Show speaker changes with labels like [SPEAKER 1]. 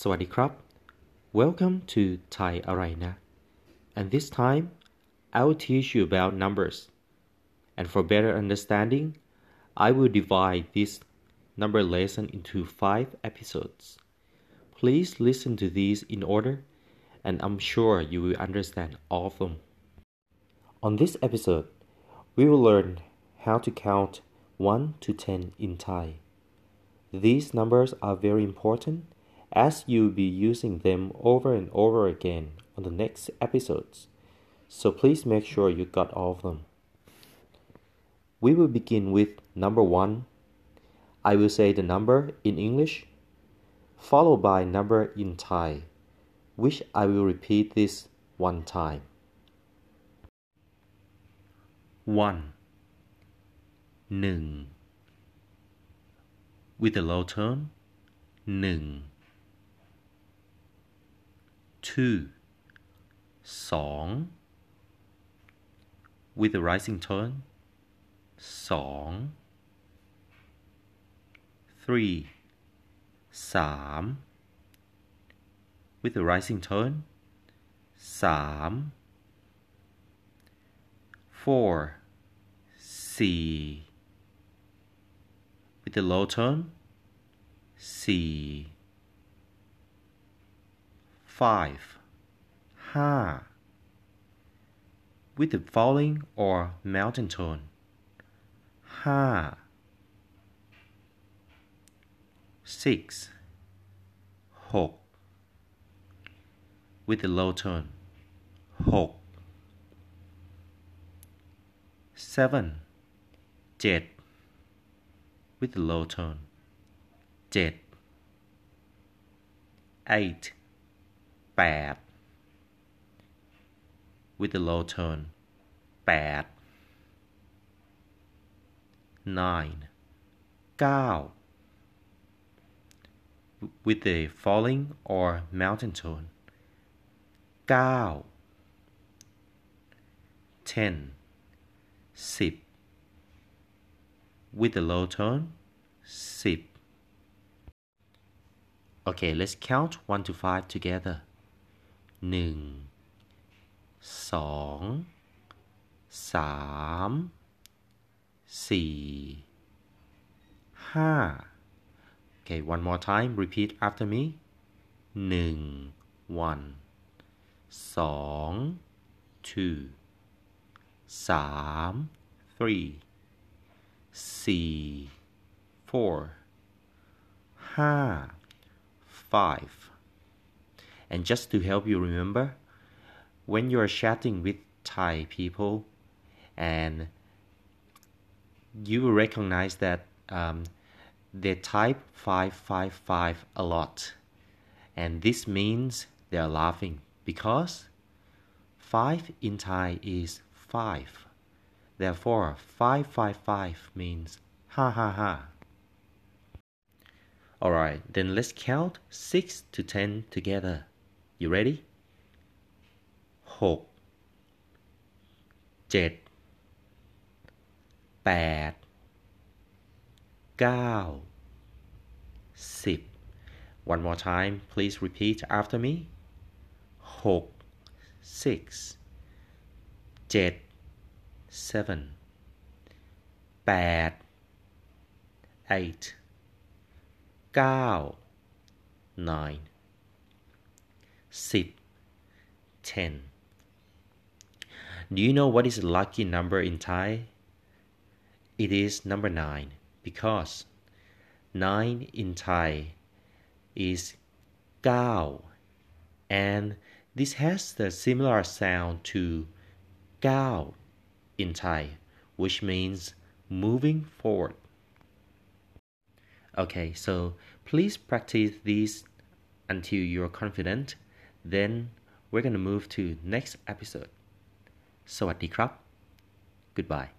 [SPEAKER 1] สวัสดีครับ Welcome to Thai อะไรนะ and this time I will teach you about numbers and for better understanding I will divide this number lesson into five episodes please listen to these in order and I'm sure you will understand all of them on this episode we will learn how to count 1 to 10 in Thai these numbers are very important as you'll be using them over and over again on the next episodes. So please make sure you got all of them. We will begin with number 1. I will say the number in English, followed by number in Thai, which I will repeat this one time. 1 1 with a low tone 1 two สอง with a rising tone สอง three สาม with a rising tone สาม four สี่ with a low tone สี่ five ห้า with the falling or mountain tone ห้า six หก with the low tone หก seven เจ็ด with the low tone เจ็ด eight 8 with the low tone 8 9 9 with the falling or mountain tone 9 10 10 with the low tone 10 Okay, let's count 1 to 5 together. หนึ่ง สอง สาม สี่ ห้า Okay, one more time. Repeat after me. หนึ่ง one สอง two สาม three สี่ four ห้า five and just to help you remember, when you are chatting with Thai people and you will recognize that um, they type 555 a lot. And this means they are laughing because 5 in Thai is 5. Therefore, 555 means ha ha ha. Alright, then let's count 6 to 10 together You ready หก เจ็ด แปด เก้า สิบ One more time please repeat after me หก six เจ็ด seven แปด eight เก้า nine 10. 10. Do you know what is a lucky number in Thai? It is number 9 because 9 in Thai is Gao and this has the similar sound to Gao in Thai which means moving forward. Okay, so please practice these until you're confident then we're gonna move to next episode สวัสดีครับ goodbye